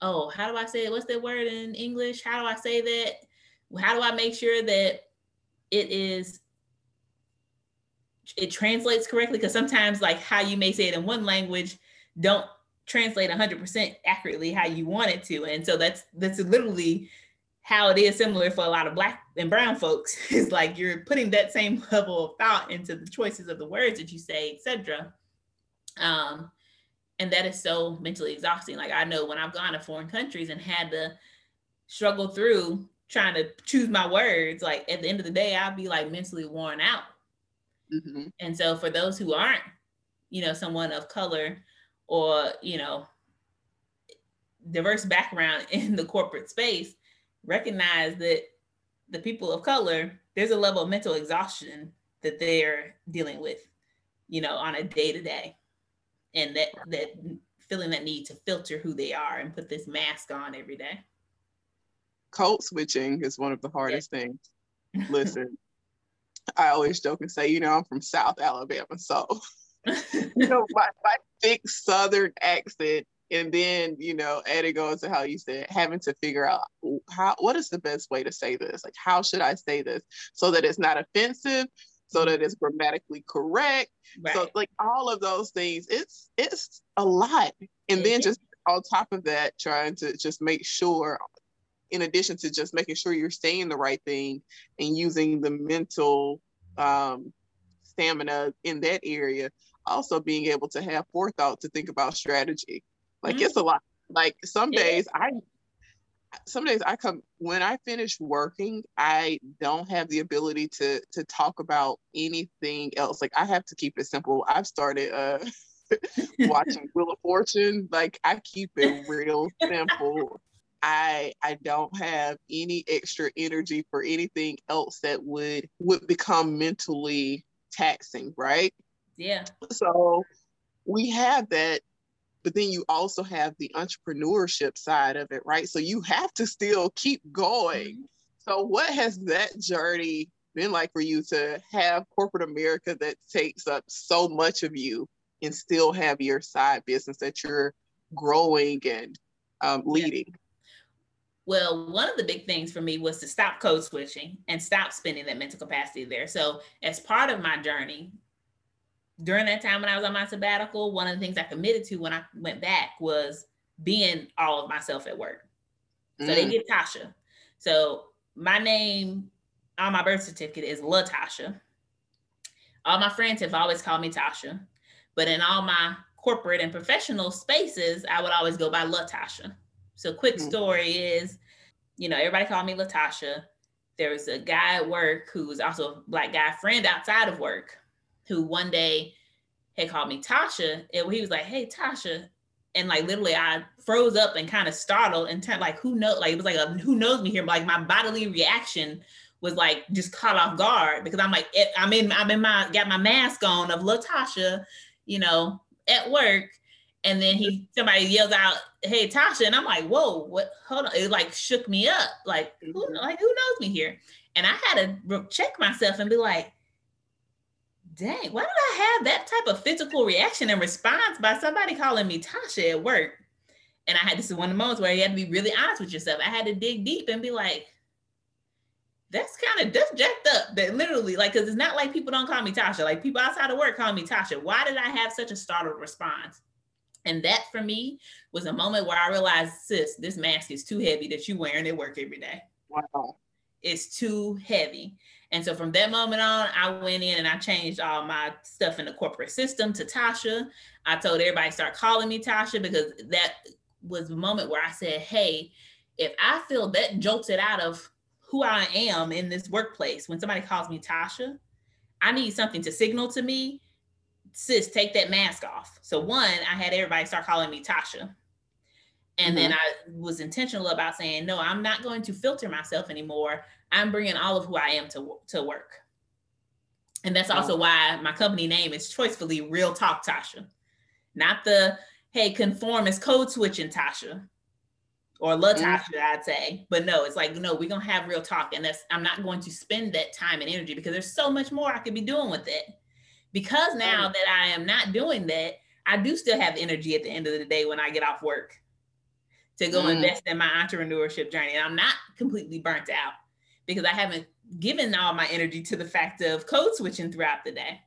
S3: oh, how do I say? What's that word in English? How do I say that? How do I make sure that it is it translates correctly? Because sometimes like how you may say it in one language don't translate 100% accurately how you want it to. And so that's that's literally how it is similar for a lot of black and brown folks. Is like you're putting that same level of thought into the choices of the words that you say etc um, and that is so mentally exhausting. Like i know when i've gone to foreign countries and had to struggle through trying to choose my words like at the end of the day i'll be like mentally worn out. Mm-hmm. and so for those who aren't you know someone of color or you know diverse background in the corporate space recognize that the people of color, there's a level of mental exhaustion that they're dealing with, you know, on a day to day. And that that feeling that need to filter who they are and put this mask on every day.
S2: Code switching is one of the hardest yeah. things. Listen, I always joke and say, you know, I'm from South Alabama, so you know, my, my thick Southern accent and then you know adding on to how you said having to figure out how what is the best way to say this? Like how should i say this? So that it's not offensive so that it's grammatically correct. Right. so like all of those things it's it's a lot. And then just on top of that trying to just make sure in addition to just making sure you're saying the right thing and using the mental um, stamina in that area also being able to have forethought to think about strategy like mm-hmm. it's a lot. Like some days I some days I come when I finish working, I don't have the ability to to talk about anything else. Like I have to keep it simple. I've started uh watching Wheel of Fortune. Like I keep it real simple. I I don't have any extra energy for anything else that would would become mentally taxing, right?
S3: Yeah.
S2: So we have that but then you also have the entrepreneurship side of it, right? So you have to still keep going. Mm-hmm. So, what has that journey been like for you to have corporate America that takes up so much of you and still have your side business that you're growing and um, leading?
S3: Well, one of the big things for me was to stop code switching and stop spending that mental capacity there. So, as part of my journey, during that time when I was on my sabbatical, one of the things I committed to when I went back was being all of myself at work. So mm. they get Tasha. So my name on my birth certificate is Latasha. All my friends have always called me Tasha, but in all my corporate and professional spaces, I would always go by Latasha. So quick mm. story is, you know, everybody called me Latasha. There was a guy at work who was also a black guy friend outside of work who one day had called me Tasha, and he was like, "Hey, Tasha," and like literally, I froze up and kind of startled and turned like, "Who knows?" Like it was like a "Who knows me here?" But like my bodily reaction was like just caught off guard because I'm like, I'm in, I'm in my got my mask on of Latasha, you know, at work. And then he somebody yells out, "Hey Tasha!" And I'm like, "Whoa, what? Hold on!" It like shook me up. Like who? Mm-hmm. Like who knows me here? And I had to check myself and be like, dang, why did I have that type of physical reaction and response by somebody calling me Tasha at work? And I had this is one of the moments where you had to be really honest with yourself. I had to dig deep and be like, that's kind of just jacked up. That literally, like, because it's not like people don't call me Tasha. Like people outside of work call me Tasha. Why did I have such a startled response? And that for me was a moment where I realized, sis, this mask is too heavy that you're wearing at work every day.
S2: Wow.
S3: It's too heavy. And so from that moment on, I went in and I changed all my stuff in the corporate system to Tasha. I told everybody start calling me Tasha because that was the moment where I said, hey, if I feel that jolted out of who I am in this workplace, when somebody calls me Tasha, I need something to signal to me, sis, take that mask off. So one, I had everybody start calling me Tasha. And mm-hmm. then I was intentional about saying, no, I'm not going to filter myself anymore. I'm bringing all of who I am to, to work. And that's also oh. why my company name is choicefully Real Talk Tasha, not the, hey, conformist code switching Tasha or Latasha, mm-hmm. I'd say. But no, it's like, no, we're gonna have real talk. And that's I'm not going to spend that time and energy because there's so much more I could be doing with it. Because now that I am not doing that, I do still have energy at the end of the day when I get off work to go mm. invest in my entrepreneurship journey. And I'm not completely burnt out because I haven't given all my energy to the fact of code switching throughout the day.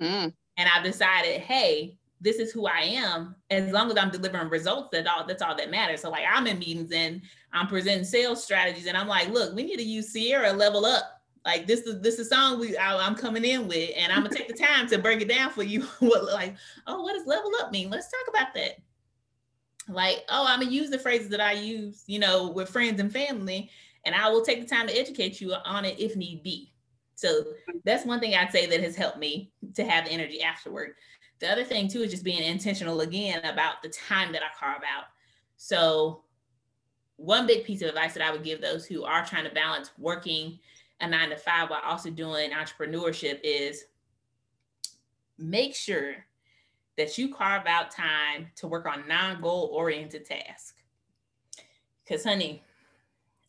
S3: Mm. And I've decided, hey, this is who I am. As long as I'm delivering results, that all that's all that matters. So like I'm in meetings and I'm presenting sales strategies, and I'm like, look, we need to use Sierra level up. Like this is this is song we I, am coming in with, and I'm gonna take the time to break it down for you. what like, oh, what does level up mean? Let's talk about that. Like, oh, I'm gonna use the phrases that I use, you know, with friends and family, and I will take the time to educate you on it if need be. So that's one thing I'd say that has helped me to have energy afterward. The other thing too is just being intentional again about the time that I carve out. So one big piece of advice that I would give those who are trying to balance working a nine to five while also doing entrepreneurship is make sure that you carve out time to work on non-goal oriented tasks. Because honey,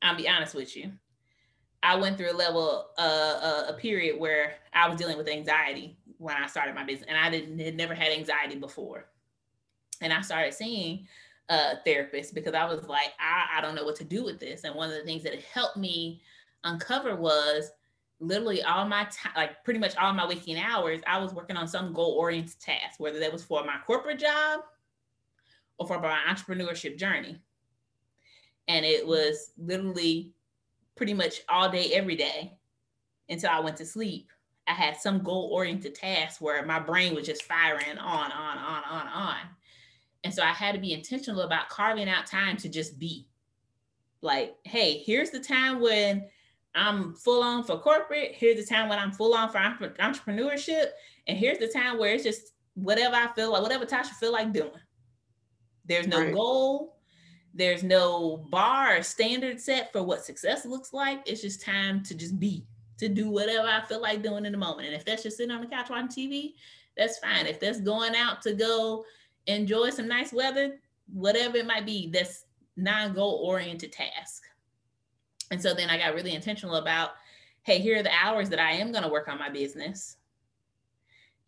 S3: I'll be honest with you. I went through a level, uh, a, a period where I was dealing with anxiety when I started my business, and I didn't had never had anxiety before. And I started seeing a therapist because I was like, I, I don't know what to do with this. And one of the things that helped me uncover was literally all my time, like pretty much all my waking hours, I was working on some goal oriented task, whether that was for my corporate job or for my entrepreneurship journey. And it was literally pretty much all day, every day until I went to sleep. I had some goal oriented task where my brain was just firing on, on, on, on, on. And so I had to be intentional about carving out time to just be like, hey, here's the time when I'm full on for corporate. Here's the time when I'm full on for entrepreneurship. And here's the time where it's just whatever I feel like, whatever Tasha feel like doing. There's no right. goal. There's no bar or standard set for what success looks like. It's just time to just be to do whatever I feel like doing in the moment. And if that's just sitting on the couch watching TV, that's fine. If that's going out to go enjoy some nice weather, whatever it might be, that's non-goal oriented task. And so then I got really intentional about, hey, here are the hours that I am going to work on my business.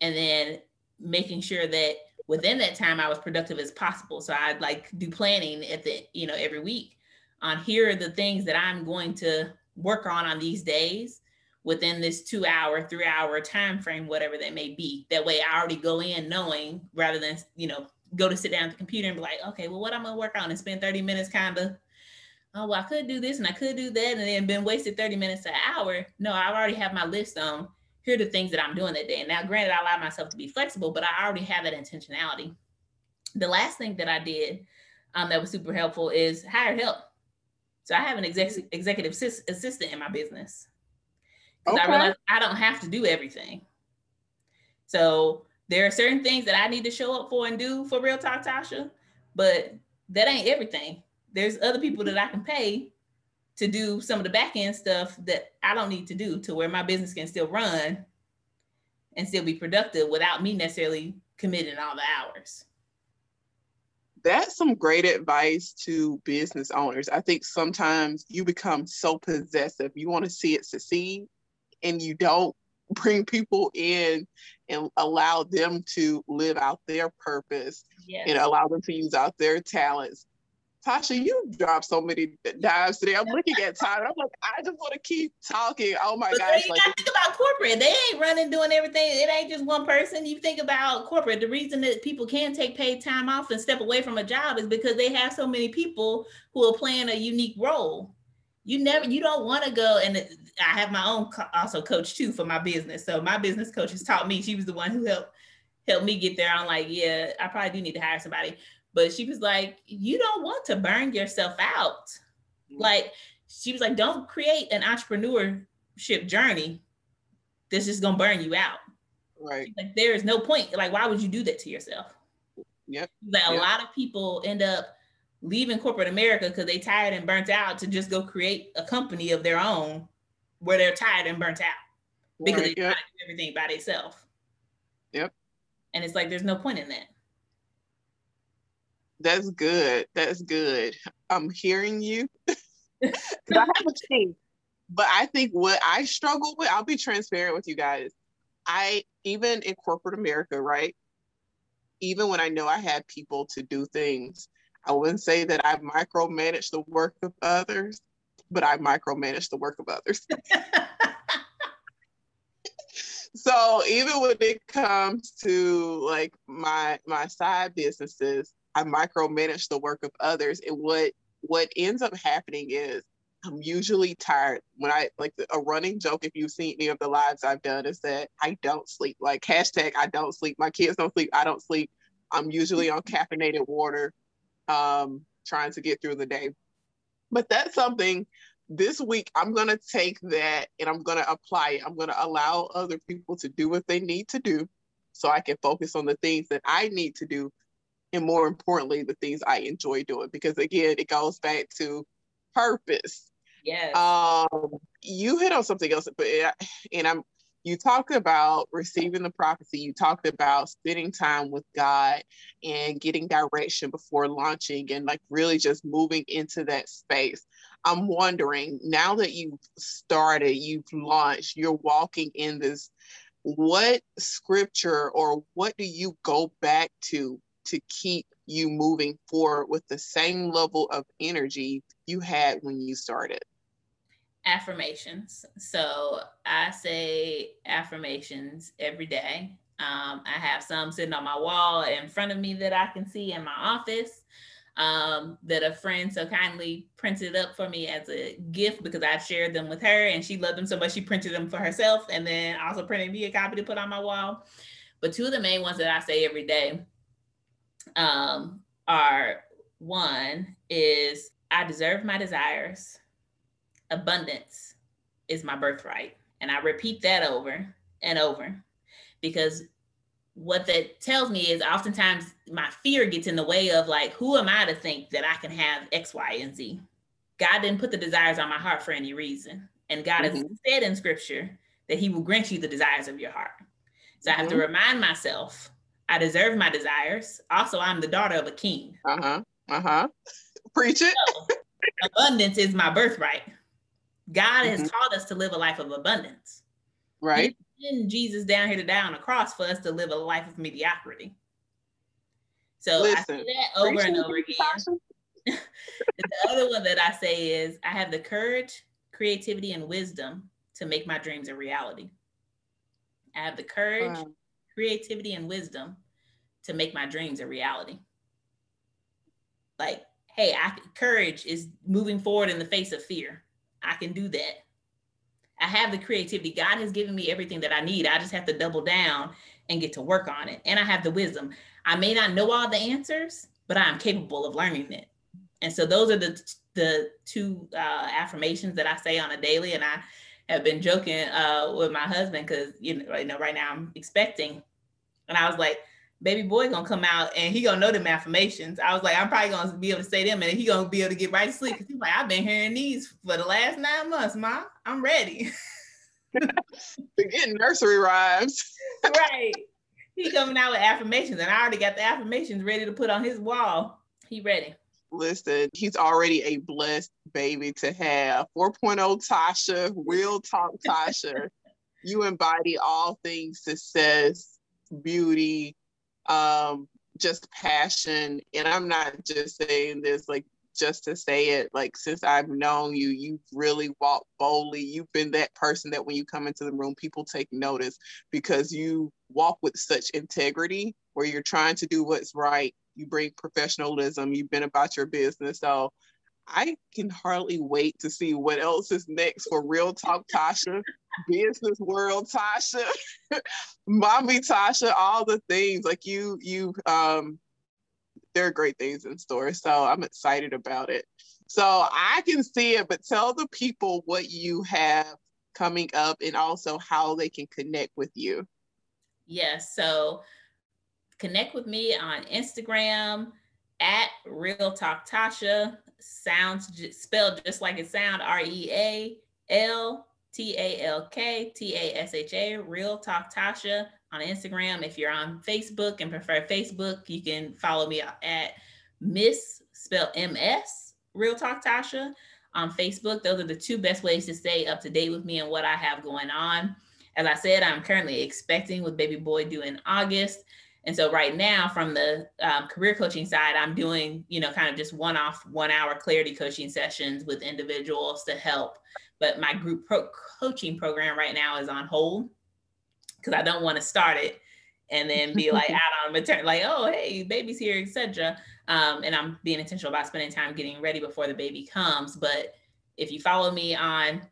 S3: And then making sure that within that time I was productive as possible. So I'd like do planning at the, you know, every week on here are the things that I'm going to work on on these days within this two hour, three hour time frame, whatever that may be. That way I already go in knowing rather than, you know, go to sit down at the computer and be like, okay, well, what I'm gonna work on and spend 30 minutes kind of, oh, well, I could do this and I could do that, and then been wasted 30 minutes to an hour. No, I already have my list on here are the things that I'm doing that day. And now, granted, I allow myself to be flexible, but I already have that intentionality. The last thing that I did um, that was super helpful is hired help. So I have an exec- executive assistant in my business because okay. I realize I don't have to do everything. So there are certain things that I need to show up for and do for Real Talk Tasha, but that ain't everything. There's other people that I can pay to do some of the back end stuff that I don't need to do to where my business can still run and still be productive without me necessarily committing all the hours.
S2: That's some great advice to business owners. I think sometimes you become so possessive. You want to see it succeed and you don't bring people in and allow them to live out their purpose yes. and allow them to use out their talents. Tasha, you dropped so many dimes today. I'm looking at time. I'm like, I just want to keep talking. Oh my but gosh!
S3: You like, gotta think about corporate. They ain't running doing everything. It ain't just one person. You think about corporate. The reason that people can take paid time off and step away from a job is because they have so many people who are playing a unique role You never, you don't want to go. And I have my own co- also coach too for my business. So my business coach has taught me. She was the one who helped helped me get there. I'm like, yeah, I probably do need to hire somebody. But she was like, you don't want to burn yourself out. Mm-hmm. Like she was like, don't create an entrepreneurship journey that's just gonna burn you out.
S2: Right.
S3: Like there is no point. Like, why would you do that to yourself?
S2: Yep.
S3: Like
S2: yep.
S3: a lot of people end up leaving corporate America because they tired and burnt out to just go create a company of their own where they're tired and burnt out because right, they yep. try to do everything by themselves.
S2: Yep.
S3: And it's like there's no point in that.
S2: That's good. That's good. I'm hearing you. I have a team. But I think what I struggle with, I'll be transparent with you guys. I even in corporate America, right? Even when I know I had people to do things, I wouldn't say that I micromanage the work of others, but I micromanage the work of others. so even when it comes to like my my side businesses, I micromanage the work of others. And what what ends up happening is I'm usually tired when I like a running joke. If you've seen any of the lives I've done, is that I don't sleep. Like hashtag I don't sleep. My kids don't sleep. I don't sleep. I'm usually on caffeinated water, um, trying to get through the day. But that's something this week I'm gonna take that and I'm gonna apply it. I'm gonna allow other people to do what they need to do so I can focus on the things that I need to do and more importantly the things I enjoy doing because again it goes back to purpose
S3: Yes.
S2: Um, you hit on something else, but and I'm you talked about receiving the prophecy. You talked about spending time with God and getting direction before launching and like really just moving into that space. I'm wondering now that you've started, you've launched, you're walking in this, what scripture or what do you go back to to keep you moving forward with the same level of energy you had when you started?
S3: affirmations. So I say affirmations every day. Um, I have some sitting on my wall in front of me that I can see in my office um, that a friend so kindly printed up for me as a gift because I shared them with her and she loved them so much she printed them for herself and then also printed me a copy to put on my wall. But two of the main ones that I say every day um, are one is I deserve my desires abundance is my birthright. And I repeat that over and over because what that tells me is oftentimes my fear gets in the way of like, who am I to think that I can have X, Y, and Z? God didn't put the desires on my heart for any reason. And God mm-hmm. has said in scripture that he will grant you the desires of your heart. So mm-hmm. I have to mm-hmm. remind myself I deserve my desires. Also, I'm the daughter of a king.
S2: Uh huh. Uh huh. Preach it. So,
S3: abundance is my birthright. God mm-hmm. has taught us to live a life of abundance.
S2: Right.
S3: Jesus down here to die on the cross for us to live a life of mediocrity. So Listen, I say that over and over again. the other one that I say is I have the courage, creativity, and wisdom to make my dreams a reality. I have the courage, wow. creativity, and wisdom to make my dreams a reality. Like, hey, I, courage is moving forward in the face of fear. I can do that. I have the creativity. God has given me everything that I need. I just have to double down and get to work on it. And I have the wisdom. I may not know all the answers, but I'm capable of learning it. And so those are the the two uh, affirmations that I say on a daily. And I have been joking uh, with my husband because you know, right now, right now I'm expecting, and I was like, baby boy gonna come out and he gonna know them affirmations. I was like, I'm probably gonna be able to say them and he gonna be able to get right to sleep. Cause he's like, I've been hearing these for the last nine months, ma. I'm ready.
S2: getting nursery rhymes.
S3: right. He coming out with affirmations and I already got the affirmations ready to put on his wall. He ready.
S2: Listen, he's already a blessed baby to have. 4.0 Tasha, real talk Tasha. you embody all things success, beauty, um, just passion. And I'm not just saying this like just to say it. Like since I've known you, you've really walked boldly. You've been that person that when you come into the room, people take notice because you walk with such integrity where you're trying to do what's right. You bring professionalism. You've been about your business. So I can hardly wait to see what else is next for Real Talk Tasha, Business World Tasha, Mommy Tasha, all the things like you, you, um, there are great things in store. So I'm excited about it. So I can see it, but tell the people what you have coming up and also how they can connect with you.
S3: Yes. So connect with me on Instagram at Real Talk Tasha. Sounds spelled just like it sounds R E A L T A L K T A S H A, Real Talk Tasha on Instagram. If you're on Facebook and prefer Facebook, you can follow me at Miss spell M S Real Talk Tasha on Facebook. Those are the two best ways to stay up to date with me and what I have going on. As I said, I'm currently expecting with baby boy due in August. And so right now, from the um, career coaching side, I'm doing, you know, kind of just one-off, one-hour clarity coaching sessions with individuals to help. But my group pro- coaching program right now is on hold because I don't want to start it and then be like out on maternity, like, oh, hey, baby's here, etc. Um, and I'm being intentional about spending time getting ready before the baby comes. But if you follow me on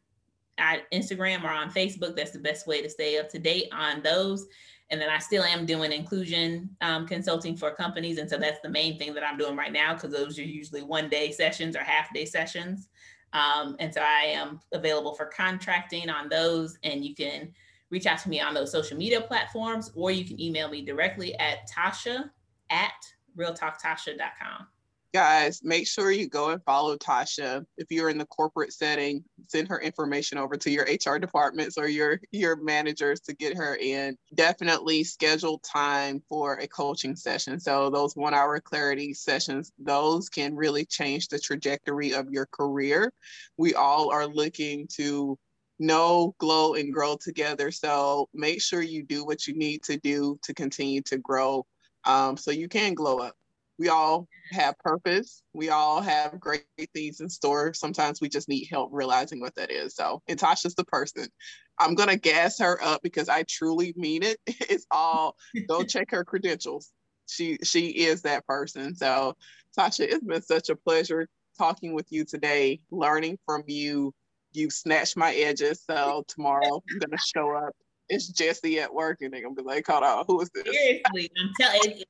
S3: at Instagram or on Facebook, that's the best way to stay up to date on those. And then I still am doing inclusion um, consulting for companies. And so that's the main thing that I'm doing right now because those are usually one day sessions or half day sessions. Um, and so I am available for contracting on those. And you can reach out to me on those social media platforms or you can email me directly at tasha at realtalktasha.com
S2: guys, make sure you go and follow Tasha. If you're in the corporate setting, send her information over to your HR departments or your your managers to get her in. Definitely schedule time for a coaching session. So those one hour clarity sessions, those can really change the trajectory of your career. We all are looking to know, glow, and grow together. So make sure you do what you need to do to continue to grow um, so you can glow up we all have purpose. We all have great things in store. Sometimes we just need help realizing what that is. So, and Tasha's the person. I'm gonna gas her up because I truly mean it. It's all go check her credentials. She she is that person. So, Tasha, it's been such a pleasure talking with you today, learning from you. You snatched my edges. So tomorrow I'm gonna show up. It's Jesse at work, and they're gonna be like, "Hold on, who is this?"
S3: Seriously, I'm telling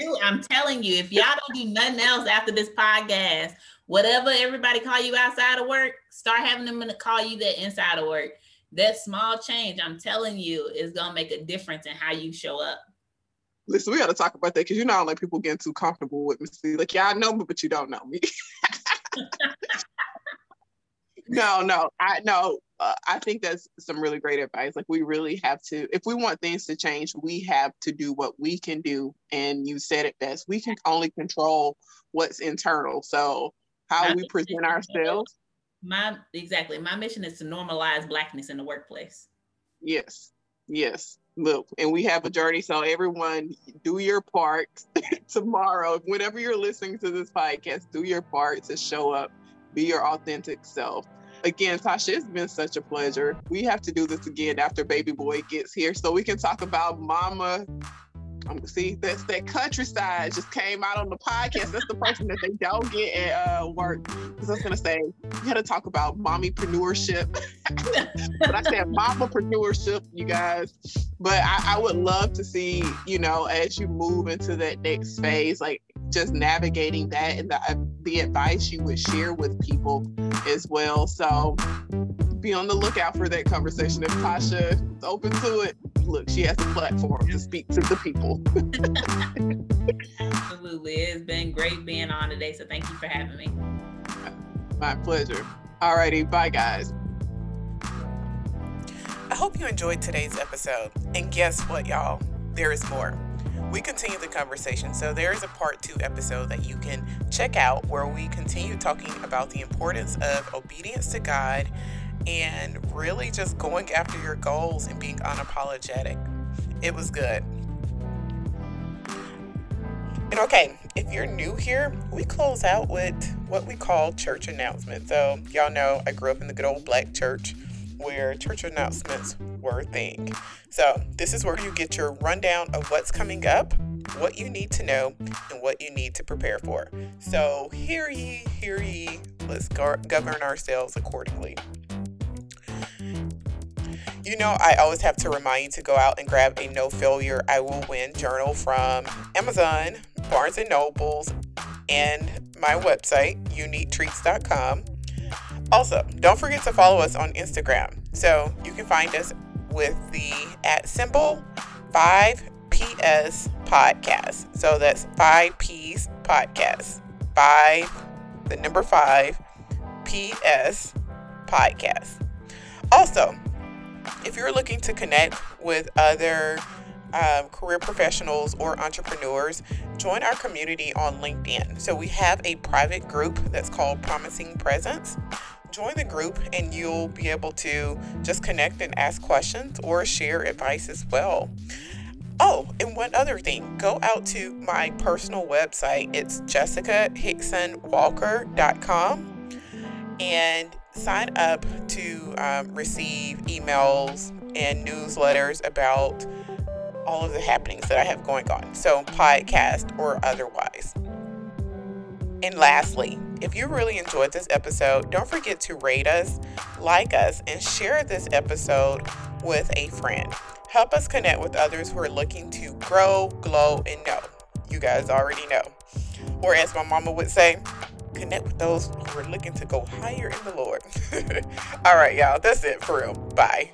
S3: do. I'm telling you, if y'all don't do nothing else after this podcast, whatever everybody call you outside of work, start having them to call you that inside of work. That small change, I'm telling you, is gonna make a difference in how you show up.
S2: Listen, we got to talk about that because you know, like people getting too comfortable with me. See, like, yeah, I know me, but you don't know me. no, no, I no uh, I think that's some really great advice. Like we really have to, if we want things to change, we have to do what we can do. And you said it best. We can only control what's internal. So how my we present ourselves.
S3: My exactly. My mission is to normalize blackness in the workplace.
S2: Yes. Yes. Look, and we have a journey. So everyone, do your part tomorrow. Whenever you're listening to this podcast, do your part to show up, be your authentic self again, Tasha, it's been such a pleasure. We have to do this again after baby boy gets here so we can talk about mama. Um, see, that's that countryside just came out on the podcast. That's the person that they don't get at uh, work. Because I was gonna say, you had to talk about mommypreneurship, but I said mamapreneurship, you guys. But I, I would love to see, you know, as you move into that next phase, like just navigating that and the, uh, the advice you would share with people as well. So be on the lookout for that conversation. If Tasha is open to it, look, she has a platform to speak to the people.
S3: Absolutely. It's been great being on today. So thank you for having me.
S2: My pleasure. All righty. Bye, guys.
S1: I hope you enjoyed today's episode. And guess what, y'all? There is more we continue the conversation. So there is a part two episode that you can check out where we continue talking about the importance of obedience to God and really just going after your goals and being unapologetic. It was good. And okay, if you're new here, we close out with what we call church announcements. So, y'all know I grew up in the good old black church where church announcements were thing. So, this is where you get your rundown of what's coming up what you need to know and what you need to prepare for. So, hear ye, hear ye, let's go- govern ourselves accordingly. You know, I always have to remind you to go out and grab a No Failure I Will Win journal from Amazon, Barnes and Nobles, and my website, uniktreats.com. Also, don't forget to follow us on Instagram. So you can find us with the at symbol 5PS podcast. So that's 5P's podcast. 5, the number 5, PS podcast. Also, if you're looking to connect with other um, career professionals or entrepreneurs, join our community on LinkedIn. So we have a private group that's called Promising Presence. Join the group and you'll be able to just connect and ask questions or share advice as well. Oh, and one other thing go out to my personal website. It's jessicahicksonwalker.com and sign up to um, receive emails and newsletters about all of the happenings that I have going on. So, podcast or otherwise. And lastly, if you really enjoyed this episode, don't forget to rate us, like us, and share this episode with a friend. Help us connect with others who are looking to grow, glow, and know. You guys already know. Or as my mama would say, connect with those who are looking to go higher in the Lord. All right, y'all, that's it for real. Bye.